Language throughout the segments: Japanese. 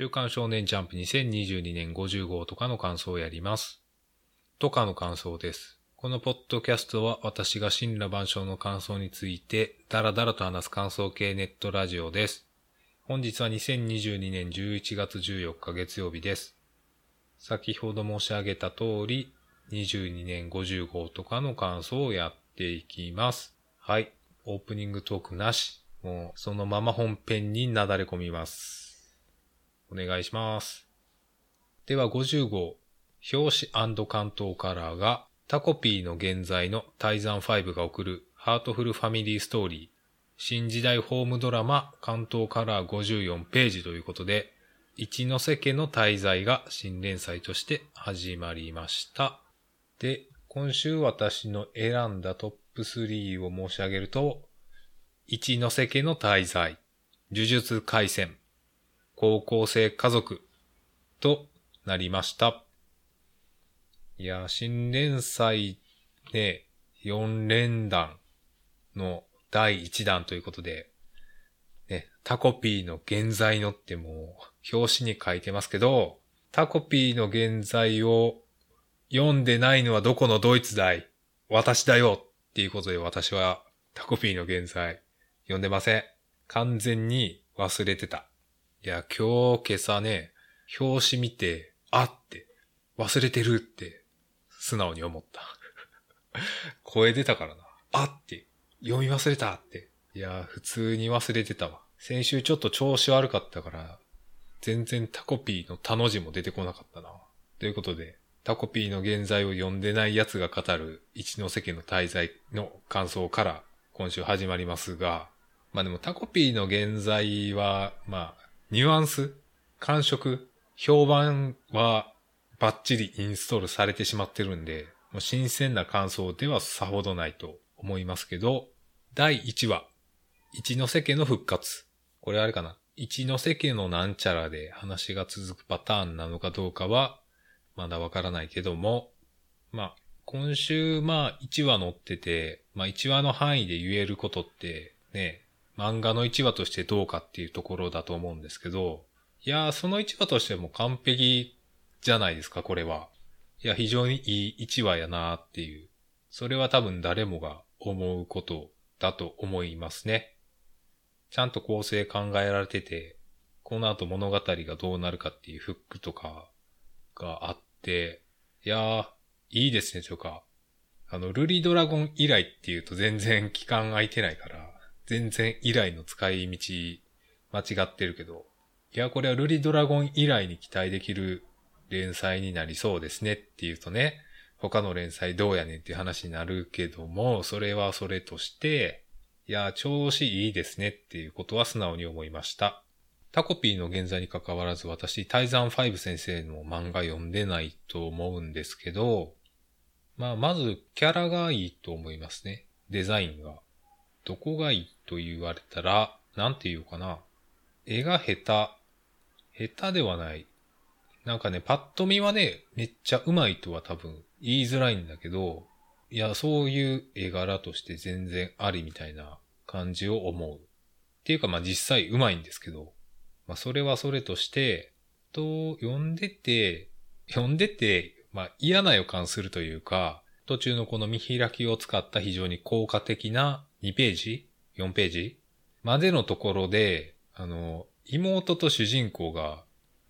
週刊少年ジャンプ2022年50号とかの感想をやります。とかの感想です。このポッドキャストは私が神羅万象の感想についてダラダラと話す感想系ネットラジオです。本日は2022年11月14日月曜日です。先ほど申し上げた通り、22年50号とかの感想をやっていきます。はい。オープニングトークなし。もうそのまま本編になだれ込みます。お願いします。では50号。表紙巻頭カラーがタコピーの原罪のタイザン5が送るハートフルファミリーストーリー新時代ホームドラマ巻頭カラー54ページということで一ノ瀬家の大罪が新連載として始まりました。で、今週私の選んだトップ3を申し上げると一ノ瀬家の滞在呪術回戦高校生家族となりました。いや、新連載ね、4連弾の第1弾ということで、ね、タコピーの現在のってもう表紙に書いてますけど、タコピーの現在を読んでないのはどこのドイツだい?私だよっていうことで私はタコピーの現在読んでません。完全に忘れてた。いや、今日今朝ね、表紙見て、あって、忘れてるって、素直に思った。声出たからな。あって、読み忘れたって。いや、普通に忘れてたわ。先週ちょっと調子悪かったから、全然タコピーの他の字も出てこなかったな。ということで、タコピーの現在を読んでない奴が語る一ノ瀬家の滞在の感想から今週始まりますが、まあでもタコピーの現在は、まあ、ニュアンス感触評判はバッチリインストールされてしまってるんで、もう新鮮な感想ではさほどないと思いますけど、第1話、一ノ瀬家の復活。これあれかな？一ノ瀬家のなんちゃらで話が続くパターンなのかどうかは、まだわからないけども、まあ、今週、まあ、1話載ってて、まあ、1話の範囲で言えることって、ね、漫画の1話としてどうかっていうところだと思うんですけど、いやー、その1話としても完璧じゃないですか、これは。いや、非常にいい1話やなーっていう。それは多分誰もが思うことだと思いますね。ちゃんと構成考えられてて、この後物語がどうなるかっていうフックとかがあって、いやー、いいですね、というか。あの、ルリドラゴン以来っていうと全然期間空いてないから、全然以来の使い道間違ってるけど、いや、これはルリドラゴン以来に期待できる連載になりそうですねっていうとね、他の連載どうやねんっていう話になるけども、それはそれとして、いや、調子いいですねっていうことは素直に思いました。タコピーの現在に関わらず私、タイザン5先生の漫画読んでないと思うんですけど、まあ、まずキャラがいいと思いますね。デザインが。どこがいいと言われたら、なんて言うかな。絵が下手。下手ではない。なんかね、パッと見はね、めっちゃ上手いとは多分言いづらいんだけど、いや、そういう絵柄として全然ありみたいな感じを思う。っていうか、まあ実際上手いんですけど、まあそれはそれとして、と、読んでて、読んでて、まあ嫌な予感するというか、途中のこの見開きを使った非常に効果的な2ページ ?4 ページ？までのところで、あの、妹と主人公が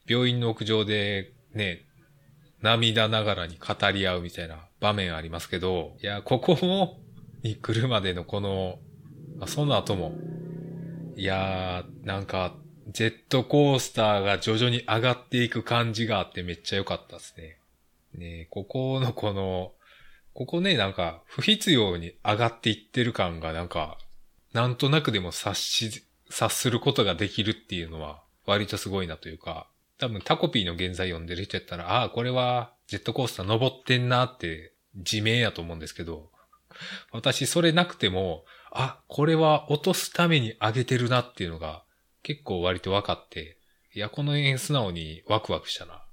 病院の屋上でね、涙ながらに語り合うみたいな場面ありますけど、いや、ここに来るまでのこの、あその後も、いやー、なんか、ジェットコースターが徐々に上がっていく感じがあってめっちゃ良かったですね。ねここのこの、ここね、なんか、不必要に上がっていってる感がなんか、なんとなくでも察し、察することができるっていうのは、割とすごいなというか、多分タコピーの現在読んでる人やったら、ああ、これはジェットコースター登ってんなって自明やと思うんですけど、私それなくても、あ、これは落とすために上げてるなっていうのが結構割と分かって、いや、この辺素直にワクワクしたな。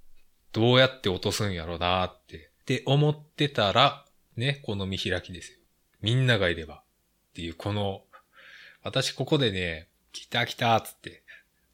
どうやって落とすんやろうなって。って思ってたら、ね、この見開きですよ。みんながいれば。っていう、この、私ここでね、来た来たっつって、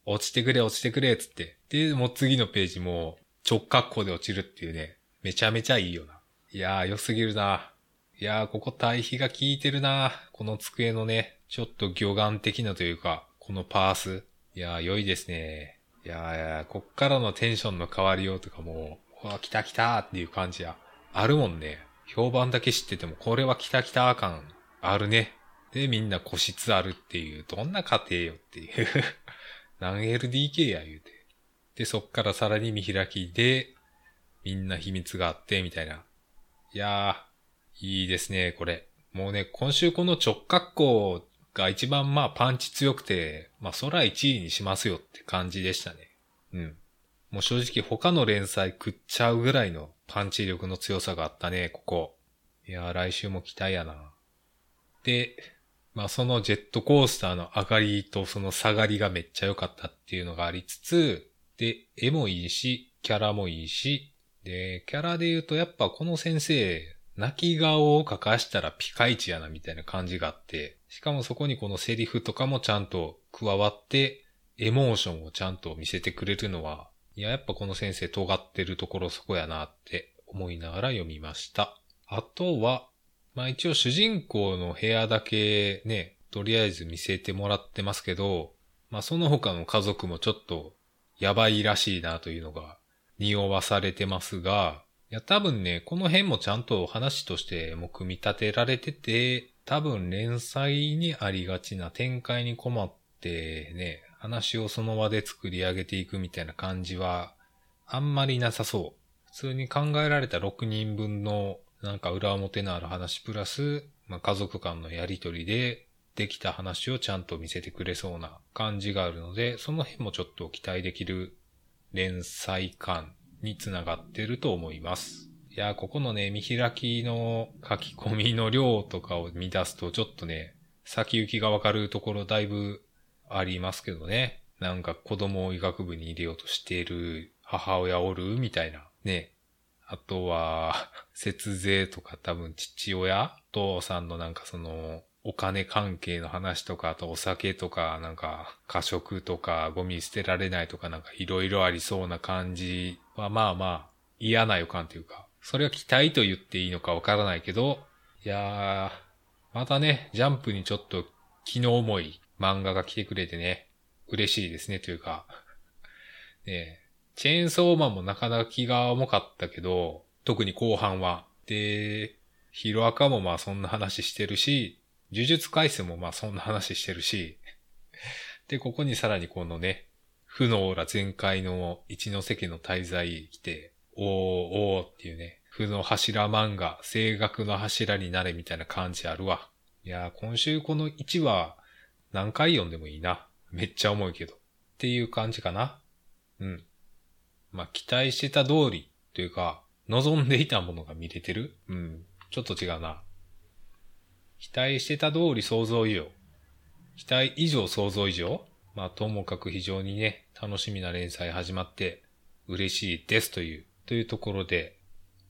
落ちてくれ落ちてくれつって。で、もう次のページも直角行で落ちるっていうね、めちゃめちゃいいよな。いやー、良すぎるな。いやー、ここ対比が効いてるな。この机のね、ちょっと魚眼的なというか、このパース。いやー、良いですね。いやー、いやこっからのテンションの変わりようとかも、うわ、来た来たっていう感じや。あるもんね。評判だけ知ってても、これは来た来た感あるね。で、みんな個室あるっていう、どんな家庭よっていう 何 LDK や言うて。で、そっからさらに見開きで、みんな秘密があって、みたいな。いやー、いいですね、これ。もうね、今週この直角行が一番まあパンチ強くて、まあ空1位にしますよって感じでしたね。うん。もう正直他の連載食っちゃうぐらいのパンチ力の強さがあったね、ここ。いやー、来週も期待やな。で、まあそのジェットコースターの上がりとその下がりがめっちゃ良かったっていうのがありつつ、で、絵もいいし、キャラもいいし、で、キャラで言うとやっぱこの先生、泣き顔を描かしたらピカイチやなみたいな感じがあって、しかもそこにこのセリフとかもちゃんと加わって、エモーションをちゃんと見せてくれるのは、いや、やっぱこの先生尖ってるところそこやなって思いながら読みました。あとは、まあ一応主人公の部屋だけね、とりあえず見せてもらってますけど、まあその他の家族もちょっとやばいらしいなというのが匂わされてますが、いや多分ね、この辺もちゃんと話としても組み立てられてて、多分連載にありがちな展開に困ってね、話をその場で作り上げていくみたいな感じはあんまりなさそう。普通に考えられた6人分のなんか裏表のある話プラス、まあ、家族間のやりとりでできた話をちゃんと見せてくれそうな感じがあるので、その辺もちょっと期待できる連載感につながってると思います。いや、ここのね、見開きの書き込みの量とかを見出すとちょっとね、先行きがわかるところだいぶありますけどね。なんか子供を医学部に入れようとしている母親おるみたいな。ね。あとは、節税とか多分父親父さんのなんかその、お金関係の話とか、あとお酒とか、なんか、過食とか、ゴミ捨てられないとか、なんかいろいろありそうな感じは、まあまあ、嫌な予感というか、それは期待と言っていいのかわからないけど、いやー、またね、ジャンプにちょっと気の重い漫画が来てくれてね、嬉しいですね、というか、ねチェーンソーマンもなかなか気が重かったけど、特に後半は。で、ヒロアカもまあそんな話してるし、呪術回戦もまあそんな話してるし、で、ここにさらにこのね、負のオーラ全開の一ノ関の滞在来て、おーおーっていうね、負の柱漫画、声楽の柱になれみたいな感じあるわ。いやー、今週この1話何回読んでもいいな。めっちゃ重いけど。っていう感じかな。うん。まあ、期待してた通りというか、望んでいたものが見れてるうん。ちょっと違うな。期待してた通り想像以上。期待以上想像以上まあ、ともかく非常にね、楽しみな連載始まって嬉しいですという、というところで。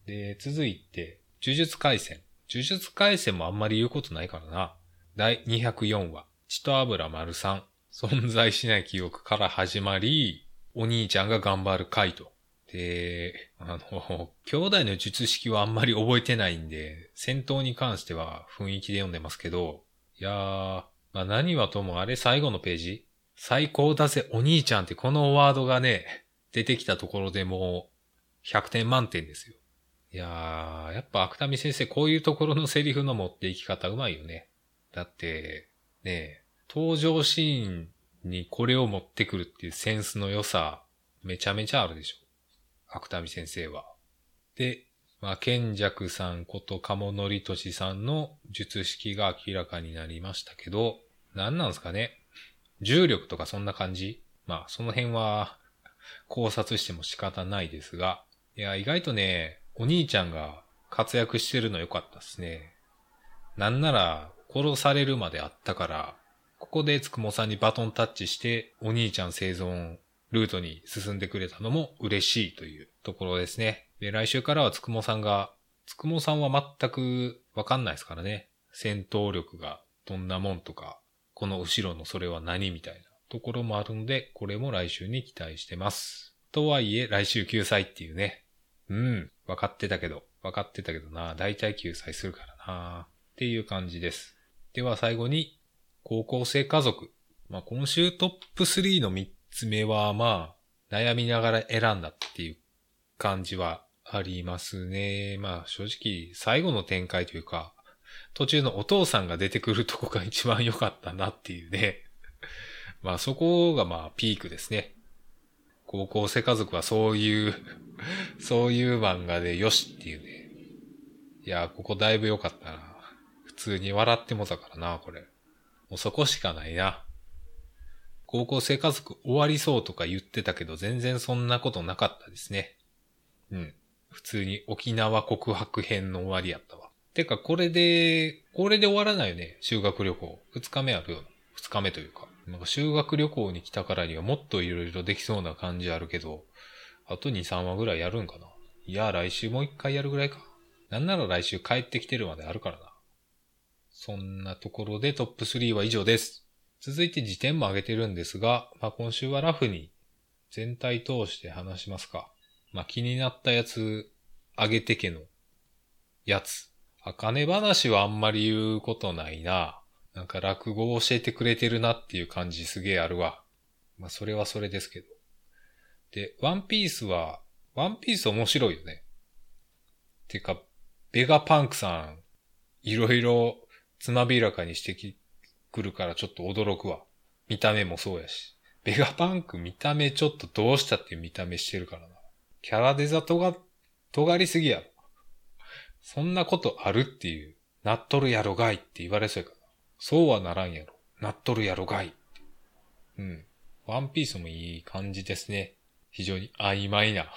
で、続いて、呪術回戦。呪術回戦もあんまり言うことないからな。第204話、血と油丸3。存在しない記憶から始まり、お兄ちゃんが頑張る回と。で、あの、兄弟の術式はあんまり覚えてないんで、戦闘に関しては雰囲気で読んでますけど、いやー、まあ何はともあれ最後のページ最高だぜお兄ちゃんってこのワードがね、出てきたところでもう100点満点ですよ。いやー、やっぱ芥見先生こういうところのセリフの持っていき方うまいよね。だって、ね、登場シーンにこれを持ってくるっていうセンスの良さ、めちゃめちゃあるでしょ。芥見先生は。で、まあ、賢弱さんこと鴨則俊さんの術式が明らかになりましたけど、何なんですかね。重力とかそんな感じまあ、その辺は考察しても仕方ないですが、いや、意外とね、お兄ちゃんが活躍してるの良かったですね。なんなら、殺されるまであったから、ここでつくもさんにバトンタッチして、お兄ちゃん生存ルートに進んでくれたのも嬉しいというところですね。で、来週からはつくもさんが、つくもさんは全くわかんないですからね。戦闘力がどんなもんとか、この後ろのそれは何みたいなところもあるので、これも来週に期待してます。とはいえ、来週救済っていうね。うん、分かってたけど、分かってたけどな、大体救済するからな、っていう感じです。では最後に、高校生家族。まあ、今週トップ3の3つ目は、まあ、悩みながら選んだっていう感じはありますね。まあ、正直、最後の展開というか、途中のお父さんが出てくるとこが一番良かったなっていうね。まあそこがまあピークですね。高校生家族はそういう そういう漫画でよしっていうね。いや、ここだいぶ良かったな。普通に笑ってもたからな、これ。もうそこしかないな。高校生家族終わりそうとか言ってたけど、全然そんなことなかったですね。うん。普通に沖縄告白編の終わりやったわ。てか、これで、これで終わらないよね。修学旅行。二日目あるよ。二日目というか。なんか修学旅行に来たからにはもっと色々できそうな感じあるけど、あと2、3話ぐらいやるんかないや、来週もう一回やるぐらいか。なんなら来週帰ってきてるまであるからな。そんなところでトップ3は以上です。続いて時点も上げてるんですが、まあ、今週はラフに全体通して話しますか。まあ、気になったやつ、上げてけのやつ。あかね話はあんまり言うことないな。なんか落語を教えてくれてるなっていう感じすげえあるわ。まあそれはそれですけど。で、ワンピースは、ワンピース面白いよね。てか、ベガパンクさん、いろいろつまびらかにしてき、くるからちょっと驚くわ。見た目もそうやし。ベガパンク見た目ちょっとどうしたっていう見た目してるからな。キャラデザとが、尖りすぎやろ。そんなことあるっていう、なっとるやろがいって言われそうやから。そうはならんやろ。なっとるやろがい。うん。ワンピースもいい感じですね。非常に曖昧な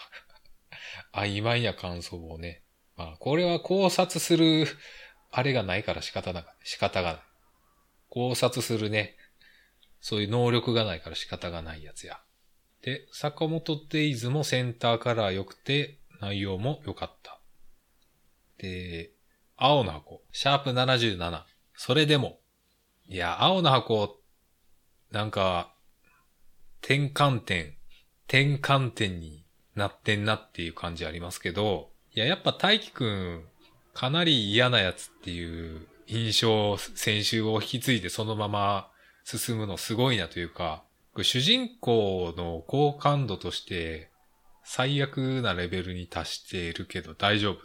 曖昧な感想をね。まあ、これは考察する、あれがないから仕方な仕方がない。考察するね。そういう能力がないから仕方がないやつや。で、坂本デイズもセンターカラー良くて、内容も良かった。で、青の箱、シャープ77。それでも、いや、青の箱、なんか、転換点、転換点になってんなっていう感じありますけど、いや、やっぱ大輝くん、かなり嫌なやつっていう印象、先週を引き継いでそのまま進むのすごいなというか、主人公の好感度として最悪なレベルに達しているけど大丈夫っ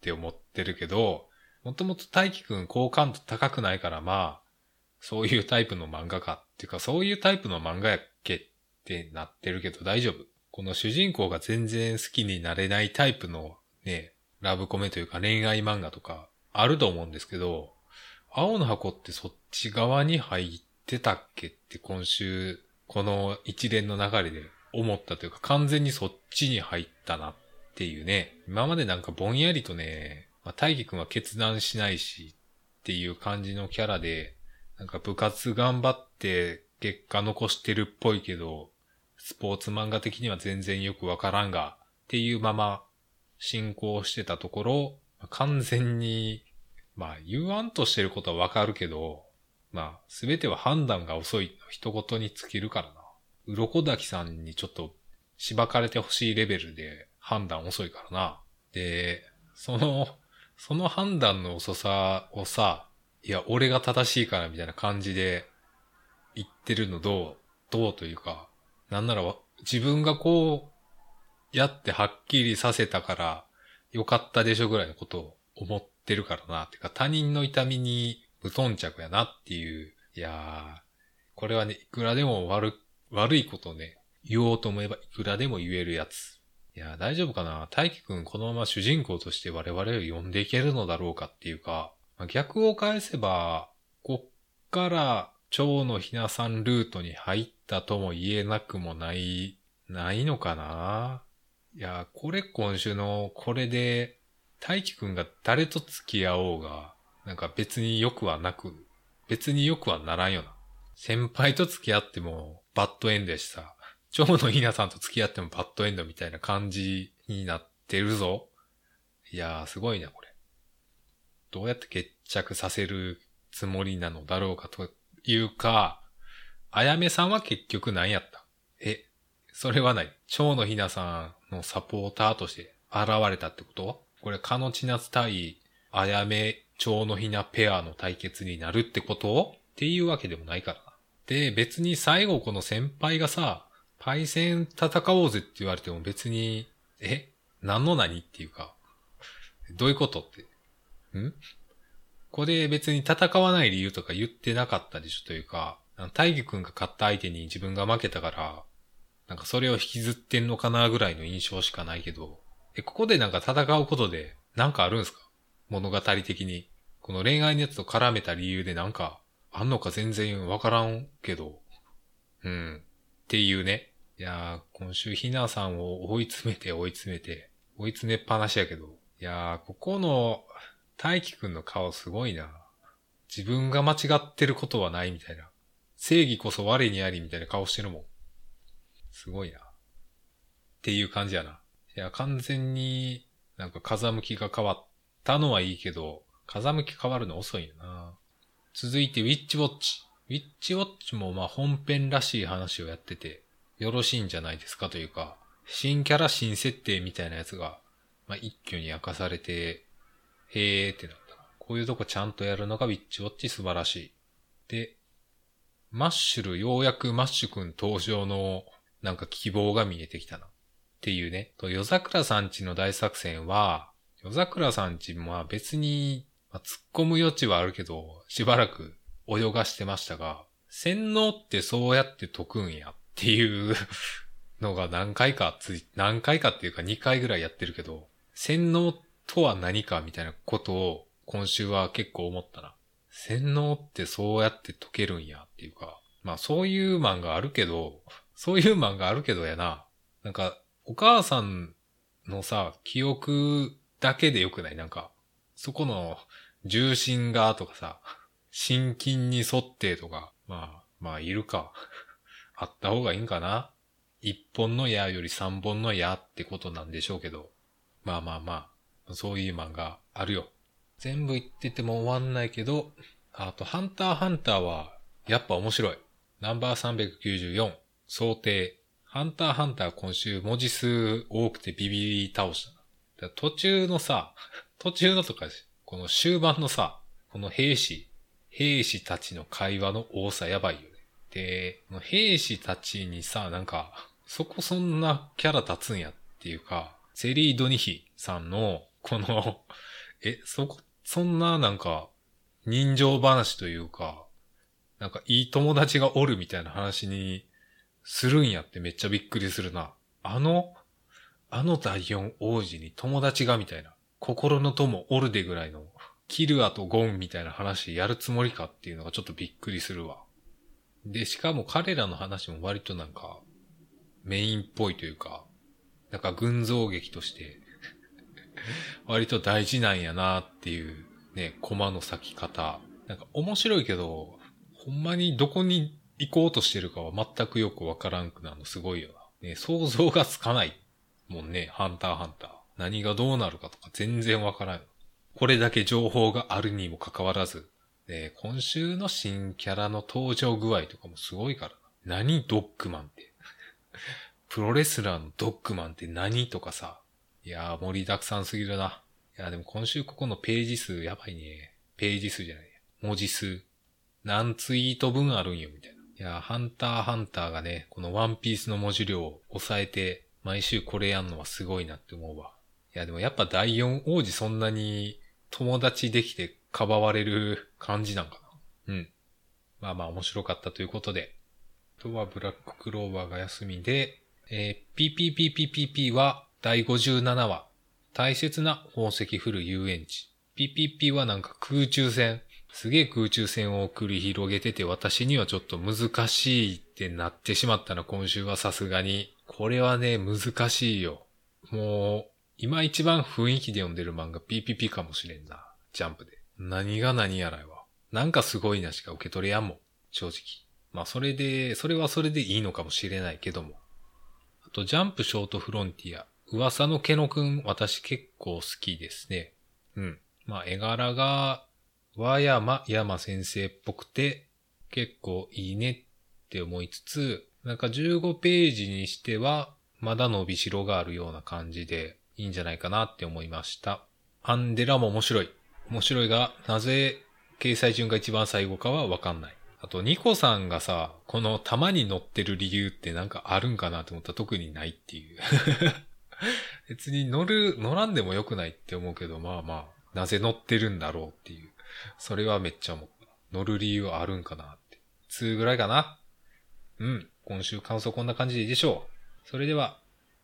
て思ってるけど、もともと大輝くん好感度高くないからまあ、そういうタイプの漫画かっていうか、そういうタイプの漫画やっけってなってるけど大丈夫。この主人公が全然好きになれないタイプのね、ラブコメというか恋愛漫画とかあると思うんですけど、青の箱ってそっち側に入ってたっけって今週、この一連の流れで思ったというか完全にそっちに入ったなっていうね。今までなんかぼんやりとね、まあ、大義くんは決断しないしっていう感じのキャラで、なんか部活頑張って結果残してるっぽいけど、スポーツ漫画的には全然よくわからんが、っていうまま進行してたところ、完全に、まあ言わんとしてることはわかるけど、まあすべては判断が遅いの一言に尽きるからな。鱗滝さんにちょっと縛かれてほしいレベルで判断遅いからな。で、その、その判断の遅さをさ、いや、俺が正しいからみたいな感じで言ってるのどう、どうというか、なんなら自分がこう、やってはっきりさせたからよかったでしょぐらいのことを思ってるからな。てか他人の痛みに無頓着やなっていう。いやー、これはね、いくらでも悪、悪いことをね、言おうと思えばいくらでも言えるやつ。いやー、大丈夫かな？大輝くんこのまま主人公として我々を呼んでいけるのだろうかっていうか、逆を返せば、こっから蝶のひなさんルートに入ったとも言えなくもない、ないのかな？いや、これ今週のこれで、大輝くんが誰と付き合おうが、なんか別に良くはなく、別に良くはならんよな。先輩と付き合ってもバッドエンドやしさ、蝶のひなさんと付き合ってもバッドエンドみたいな感じになってるぞ。いやー、すごいな、これ。どうやって決着させるつもりなのだろうかというか、あやめさんは結局何やったえ、それはない。蝶のひなさんのサポーターとして現れたってこと？これ、かのちなつ対あやめ蝶のひなペアの対決になるってこと？っていうわけでもないから。な。で、別に最後この先輩がさ、パイセン戦おうぜって言われても別に、え？何の何っていうか、どういうことって？ん？ここで別に戦わない理由とか言ってなかったでしょというか、大義くんが勝った相手に自分が負けたから、なんかそれを引きずってんのかなぐらいの印象しかないけど、え、ここでなんか戦うことでなんかあるんすか？物語的に。この恋愛のやつと絡めた理由でなんかあんのか全然わからんけど。うん。っていうね。いやー、今週ひなさんを追い詰めて追い詰めて、追い詰めっぱなしやけど。いやー、ここの大輝くんの顔すごいな。自分が間違ってることはないみたいな。正義こそ我にありみたいな顔してるもん。すごいな。っていう感じやな。いや、完全になんか風向きが変わったのはいいけど、風向き変わるの遅いよな。続いて、ウィッチウォッチ。ウィッチウォッチもまあ本編らしい話をやってて、よろしいんじゃないですかというか、新キャラ新設定みたいなやつが、まあ一挙に明かされて、へーってなった。こういうとこちゃんとやるのがウィッチウォッチ素晴らしい。で、マッシュル、ようやくマッシュくん登場のなんか希望が見えてきたな。っていうね。と、夜桜さんちの大作戦は、夜桜さんちも別に、まあ、突っ込む余地はあるけど、しばらく泳がしてましたが、洗脳ってそうやって解くんやっていうのが何回かつい、何回かっていうか2回ぐらいやってるけど、洗脳とは何かみたいなことを今週は結構思ったな。洗脳ってそうやって解けるんやっていうか、まあそういう漫画あるけど、そういう漫画あるけどやな。なんか、お母さんのさ、記憶だけでよくない？なんか、そこの重心がとかさ、心筋に沿ってとか、まあ、まあいるか。あった方がいいんかな？一本の矢より三本の矢ってことなんでしょうけど。まあまあまあ、そういう漫画あるよ。全部言ってても終わんないけど、あと、ハンターハンターは、やっぱ面白い。ナンバー394、想定。ハンターハンター今週文字数多くてビビり倒した。途中のさ、途中のとか、この終盤のさ、この兵士、兵士たちの会話の多さやばいよね。で、兵士たちにさ、なんか、そこそんなキャラ立つんやっていうか、セリー・ドニヒさんの、このえ、そこ、そんななんか、人情話というか、なんかいい友達がおるみたいな話にするんやってめっちゃびっくりするな。あの、あの第四王子に友達がみたいな、心の友おるでぐらいの、キルアとゴンみたいな話やるつもりかっていうのがちょっとびっくりするわ。で、しかも彼らの話も割となんか、メインっぽいというか、なんか群像劇として 割と大事なんやなっていうね、コマの咲き方。なんか面白いけど、ほんまにどこに行こうとしてるかは全くよくわからんくなるのすごいよな。ね、想像がつかないもんね、ハンターハンター。何がどうなるかとか全然わからん。これだけ情報があるにもかかわらず、ね、今週の新キャラの登場具合とかもすごいからな。何ドッグマンって。プロレスラーのドッグマンって何とかさ。いやー盛りだくさんすぎるな。いや、でも今週ここのページ数やばいね。ページ数じゃない。文字数。何ツイート分あるんよ、みたいな。いや、ハンターハンターがね、このワンピースの文字量を抑えて、毎週これやんのはすごいなって思うわ。いや、でもやっぱ第四王子そんなに友達できてかばわれる感じなんかな。うん。まあまあ面白かったということで。あとはブラッククローバーが休みで、えー、PPPPPP は第57話、大切な宝石降る遊園地。PPP はなんか空中戦。すげえ空中戦を繰り広げてて私にはちょっと難しいってなってしまったな、今週はさすがに。これはね、難しいよ。もう、今一番雰囲気で読んでる漫画 PPP かもしれんな。ジャンプで。何が何やらいわ。なんかすごいなしか受け取れやんもん。正直。まあそれで、それはそれでいいのかもしれないけども。あと、ジャンプショートフロンティア。噂のケノくん、私結構好きですね。うん。まあ、絵柄が、和山山先生っぽくて、結構いいねって思いつつ、なんか15ページにしては、まだ伸びしろがあるような感じでいいんじゃないかなって思いました。アンデラも面白い。面白いが、なぜ掲載順が一番最後かはわかんない。あと、ニコさんがさ、この玉に乗ってる理由ってなんかあるんかなと思ったら特にないっていう。別に乗る、乗らんでもよくないって思うけど、まあまあ、なぜ乗ってるんだろうっていう。それはめっちゃ思った。乗る理由あるんかなって。2ぐらいかなうん。今週感想こんな感じでいいでしょう。それでは、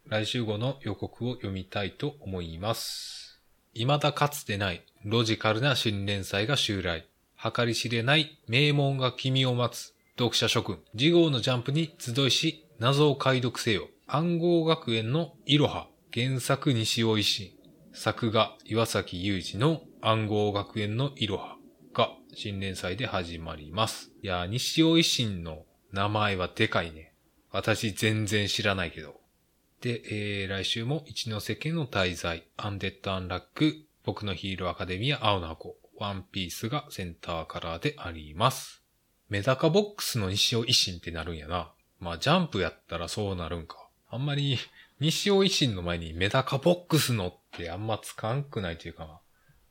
来週号の予告を読みたいと思います。未だかつてないロジカルな新連載が襲来。計り知れない名門が君を待つ読者諸君。次号のジャンプに集いし、謎を解読せよ。暗号学園のいろは。原作西尾維新。作画岩崎裕二の暗号学園のいろはが新連載で始まります。いや、西尾維新の名前はでかいね。私全然知らないけど。で、えー、来週も一ノ瀬家の滞在、アンデッド・アンラック、僕のヒーローアカデミア、青の箱、ワンピースがセンターカラーであります。メダカボックスの西尾維新ってなるんやな。まあ、ジャンプやったらそうなるんか。あんまり、西尾維新の前にメダカボックスのってあんまつかんくないというか、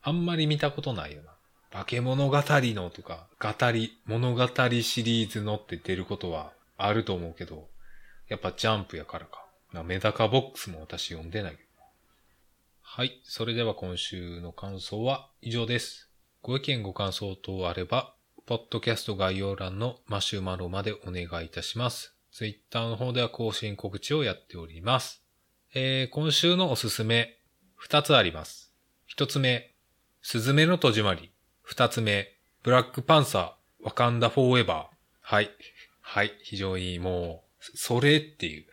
あんまり見たことないよな。化け物語のとか、語り、物語シリーズのって出ることはあると思うけど、やっぱジャンプやからか。メダカボックスも私読んでないけど。はい。それでは今週の感想は以上です。ご意見ご感想等あれば、ポッドキャスト概要欄のマシュマロまでお願いいたします。ツイッターの方では更新告知をやっております。えー、今週のおすすめ、二つあります。一つ目、すずめの戸締まり。二つ目、ブラックパンサー、ワカンダフォーエバー。はい。はい。非常にもう、それっていう、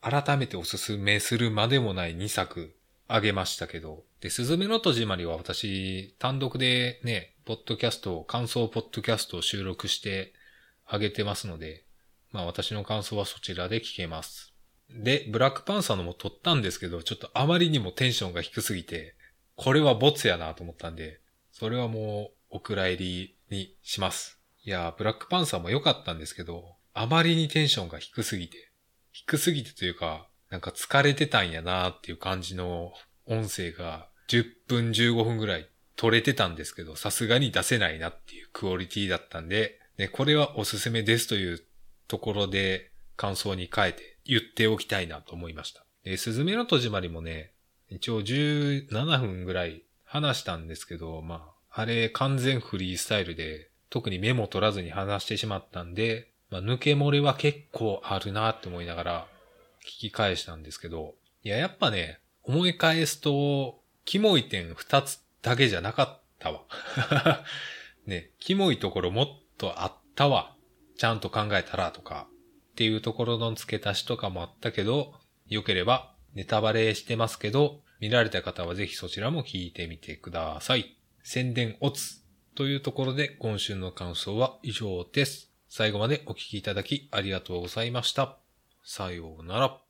改めておすすめするまでもない2作あげましたけど、で、すずめの戸締まりは私、単独でね、ポッドキャスト、感想ポッドキャストを収録してあげてますので、まあ私の感想はそちらで聞けます。で、ブラックパンサーのも撮ったんですけど、ちょっとあまりにもテンションが低すぎて、これはボツやなと思ったんで、それはもうお蔵入りにします。いや、ブラックパンサーも良かったんですけど、あまりにテンションが低すぎて、低すぎてというか、なんか疲れてたんやなっていう感じの音声が10分15分ぐらい撮れてたんですけど、さすがに出せないなっていうクオリティだったんで、ね、これはおすすめですというところで感想に変えて言っておきたいなと思いました。えすずめの戸締まりもね、一応17分ぐらい話したんですけど、まあ、あれ完全フリースタイルで、特にメモ取らずに話してしまったんで、まあ、抜け漏れは結構あるなって思いながら聞き返したんですけど、いや、やっぱね、思い返すと、キモい点二つだけじゃなかったわ。ね、キモいところもっとあったわ。ちゃんと考えたらとか、っていうところの付け足しとかもあったけど、良ければネタバレしてますけど、見られた方はぜひそちらも聞いてみてください。宣伝オツというところで今週の感想は以上です。最後までお聴きいただきありがとうございました。さようなら。